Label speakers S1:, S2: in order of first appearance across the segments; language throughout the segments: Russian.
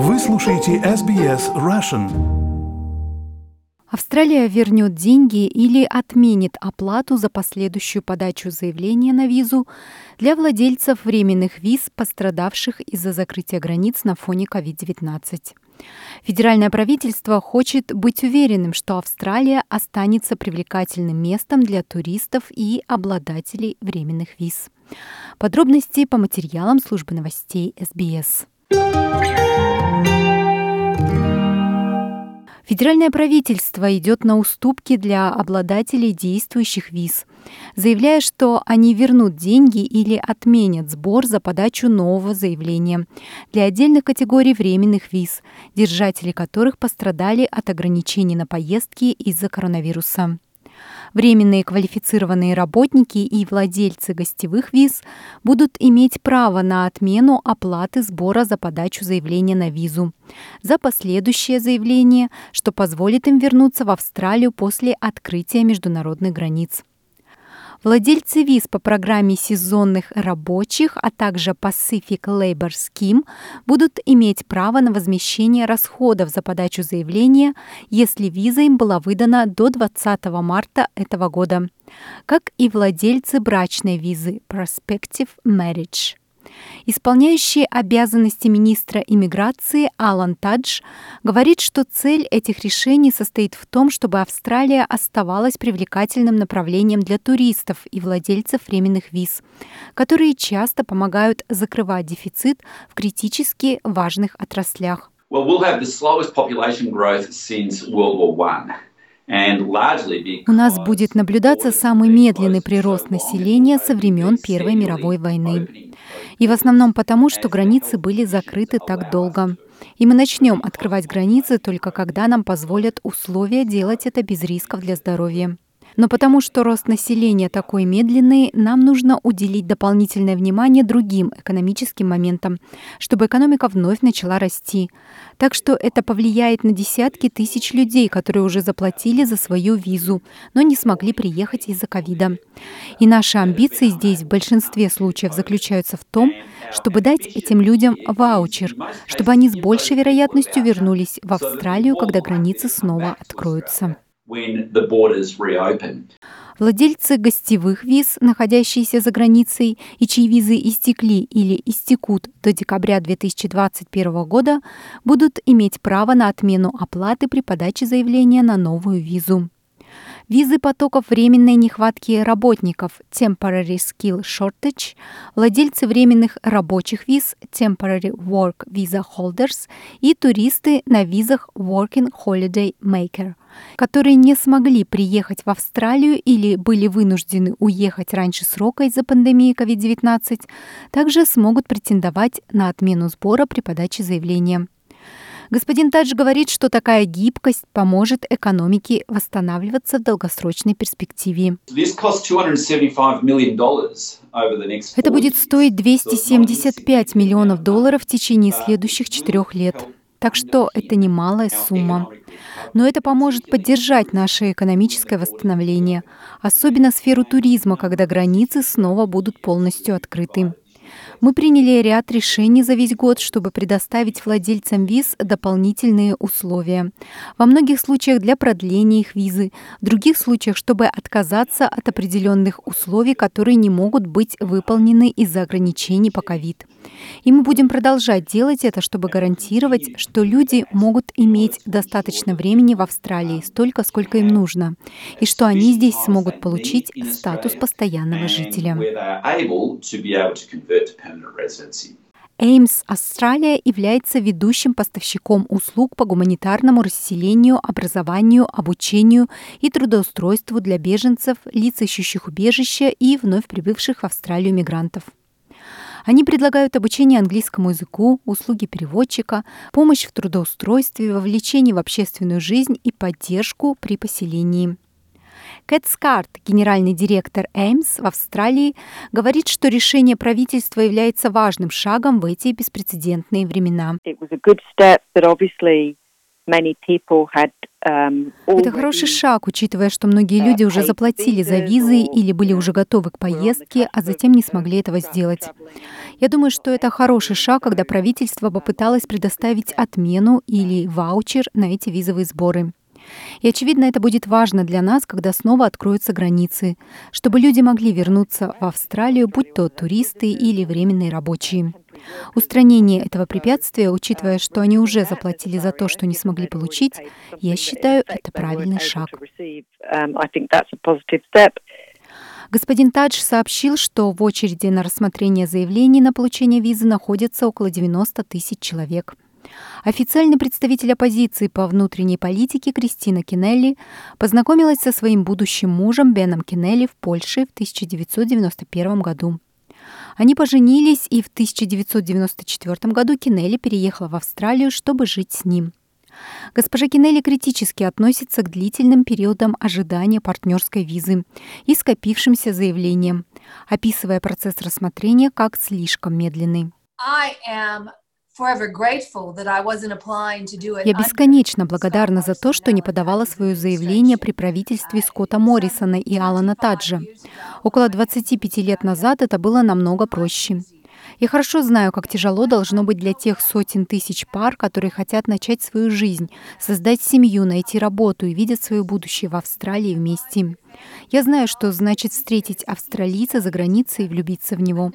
S1: Вы слушаете SBS Russian.
S2: Австралия вернет деньги или отменит оплату за последующую подачу заявления на визу для владельцев временных виз, пострадавших из-за закрытия границ на фоне COVID-19. Федеральное правительство хочет быть уверенным, что Австралия останется привлекательным местом для туристов и обладателей временных виз. Подробности по материалам службы новостей СБС. Федеральное правительство идет на уступки для обладателей действующих виз, заявляя, что они вернут деньги или отменят сбор за подачу нового заявления для отдельных категорий временных виз, держатели которых пострадали от ограничений на поездки из-за коронавируса. Временные квалифицированные работники и владельцы гостевых виз будут иметь право на отмену оплаты сбора за подачу заявления на визу, за последующее заявление, что позволит им вернуться в Австралию после открытия международных границ. Владельцы виз по программе сезонных рабочих, а также Pacific Labor Scheme будут иметь право на возмещение расходов за подачу заявления, если виза им была выдана до 20 марта этого года, как и владельцы брачной визы Prospective Marriage. Исполняющий обязанности министра иммиграции Алан Тадж говорит, что цель этих решений состоит в том, чтобы Австралия оставалась привлекательным направлением для туристов и владельцев временных виз, которые часто помогают закрывать дефицит в критически важных отраслях. Well, we'll have the slowest population growth since World War One. У нас будет наблюдаться самый медленный прирост населения со времен Первой мировой войны. И в основном потому, что границы были закрыты так долго. И мы начнем открывать границы только когда нам позволят условия делать это без рисков для здоровья. Но потому что рост населения такой медленный, нам нужно уделить дополнительное внимание другим экономическим моментам, чтобы экономика вновь начала расти. Так что это повлияет на десятки тысяч людей, которые уже заплатили за свою визу, но не смогли приехать из-за ковида. И наши амбиции здесь в большинстве случаев заключаются в том, чтобы дать этим людям ваучер, чтобы они с большей вероятностью вернулись в Австралию, когда границы снова откроются when the borders reopen. Владельцы гостевых виз, находящиеся за границей и чьи визы истекли или истекут до декабря 2021 года, будут иметь право на отмену оплаты при подаче заявления на новую визу. Визы потоков временной нехватки работников Temporary Skill Shortage, владельцы временных рабочих виз Temporary Work Visa Holders и туристы на визах Working Holiday Maker, которые не смогли приехать в Австралию или были вынуждены уехать раньше срока из-за пандемии COVID-19, также смогут претендовать на отмену сбора при подаче заявления. Господин Тадж говорит, что такая гибкость поможет экономике восстанавливаться в долгосрочной перспективе. Это будет стоить 275 миллионов долларов в течение следующих четырех лет. Так что это немалая сумма. Но это поможет поддержать наше экономическое восстановление, особенно сферу туризма, когда границы снова будут полностью открыты. Мы приняли ряд решений за весь год, чтобы предоставить владельцам виз дополнительные условия. Во многих случаях для продления их визы, в других случаях, чтобы отказаться от определенных условий, которые не могут быть выполнены из-за ограничений по ковид. И мы будем продолжать делать это, чтобы гарантировать, что люди могут иметь достаточно времени в Австралии, столько, сколько им нужно, и что они здесь смогут получить статус постоянного жителя. Эймс Австралия является ведущим поставщиком услуг по гуманитарному расселению, образованию, обучению и трудоустройству для беженцев, лиц, ищущих убежище и вновь прибывших в Австралию мигрантов. Они предлагают обучение английскому языку, услуги переводчика, помощь в трудоустройстве, вовлечение в общественную жизнь и поддержку при поселении. Кэт Скарт, генеральный директор Эймс в Австралии, говорит, что решение правительства является важным шагом в эти беспрецедентные времена. Это хороший шаг, учитывая, что многие люди уже заплатили за визы или были уже готовы к поездке, а затем не смогли этого сделать. Я думаю, что это хороший шаг, когда правительство попыталось предоставить отмену или ваучер на эти визовые сборы. И, очевидно, это будет важно для нас, когда снова откроются границы, чтобы люди могли вернуться в Австралию, будь то туристы или временные рабочие. Устранение этого препятствия, учитывая, что они уже заплатили за то, что не смогли получить, я считаю, это правильный шаг. Господин Тадж сообщил, что в очереди на рассмотрение заявлений на получение визы находятся около 90 тысяч человек. Официальный представитель оппозиции по внутренней политике Кристина Кинелли познакомилась со своим будущим мужем Беном Кинелли в Польше в 1991 году. Они поженились, и в 1994 году Кинелли переехала в Австралию, чтобы жить с ним. Госпожа Кинелли критически относится к длительным периодам ожидания партнерской визы и скопившимся заявлениям, описывая процесс рассмотрения как слишком медленный. Я бесконечно благодарна за то, что не подавала свое заявление при правительстве Скотта Моррисона и Алана Таджа. Около 25 лет назад это было намного проще. Я хорошо знаю, как тяжело должно быть для тех сотен тысяч пар, которые хотят начать свою жизнь, создать семью, найти работу и видят свое будущее в Австралии вместе. Я знаю, что значит встретить австралийца за границей и влюбиться в него.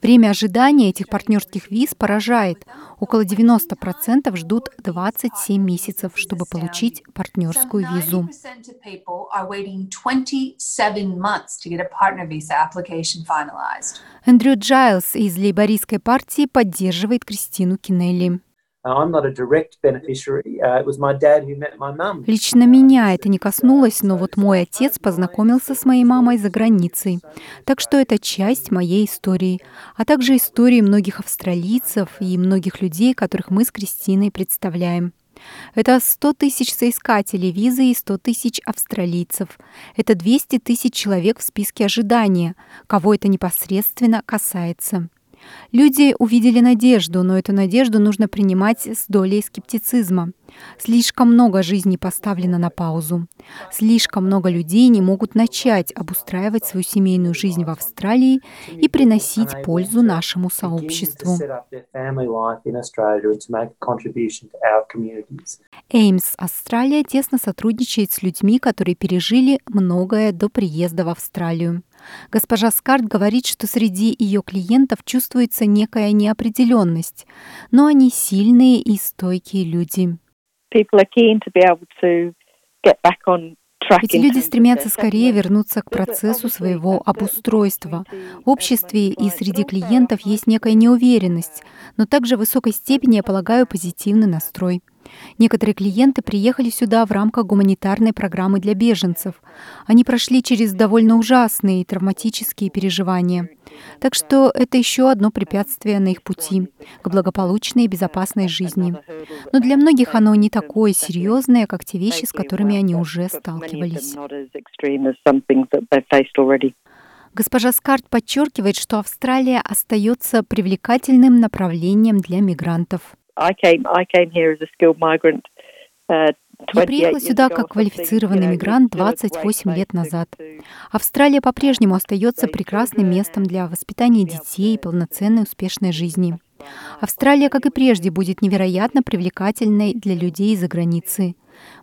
S2: Время ожидания этих партнерских виз поражает. Около 90% ждут 27 месяцев, чтобы получить партнерскую визу. Эндрю Джайлс из лейбористской партии поддерживает Кристину Кинелли. Uh, Лично меня это не коснулось, но вот мой отец познакомился с моей мамой за границей. Так что это часть моей истории, а также истории многих австралийцев и многих людей, которых мы с Кристиной представляем. Это 100 тысяч соискателей визы и 100 тысяч австралийцев. Это 200 тысяч человек в списке ожидания, кого это непосредственно касается. Люди увидели надежду, но эту надежду нужно принимать с долей скептицизма. Слишком много жизней поставлено на паузу. Слишком много людей не могут начать обустраивать свою семейную жизнь в Австралии и приносить пользу нашему сообществу. Эймс Австралия тесно сотрудничает с людьми, которые пережили многое до приезда в Австралию. Госпожа Скарт говорит, что среди ее клиентов чувствуется некая неопределенность, но они сильные и стойкие люди. Эти люди стремятся скорее вернуться к процессу своего обустройства. В обществе и среди клиентов есть некая неуверенность, но также в высокой степени, я полагаю, позитивный настрой. Некоторые клиенты приехали сюда в рамках гуманитарной программы для беженцев. Они прошли через довольно ужасные и травматические переживания. Так что это еще одно препятствие на их пути к благополучной и безопасной жизни. Но для многих оно не такое серьезное, как те вещи, с которыми они уже сталкивались. Госпожа Скарт подчеркивает, что Австралия остается привлекательным направлением для мигрантов. I came, I came here as a skilled migrant uh, я приехала сюда как квалифицированный мигрант 28 лет назад. Австралия по-прежнему остается прекрасным местом для воспитания детей и полноценной успешной жизни. Австралия, как и прежде, будет невероятно привлекательной для людей из-за границы.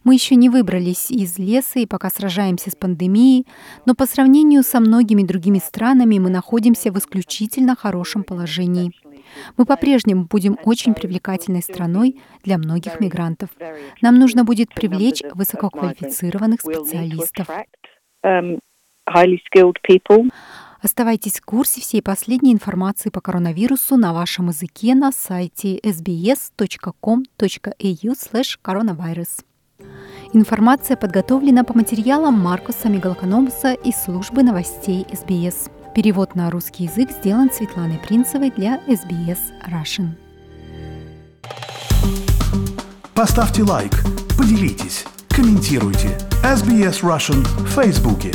S2: Мы еще не выбрались из леса и пока сражаемся с пандемией, но по сравнению со многими другими странами мы находимся в исключительно хорошем положении. Мы по-прежнему будем очень привлекательной страной для многих мигрантов. Нам нужно будет привлечь высококвалифицированных специалистов. Оставайтесь в курсе всей последней информации по коронавирусу на вашем языке на сайте sbs.com.au Информация подготовлена по материалам Маркуса Мегалокономуса из службы новостей СБС. Перевод на русский язык сделан Светланой Принцевой для SBS Russian.
S1: Поставьте лайк, поделитесь, комментируйте. SBS Russian в Фейсбуке.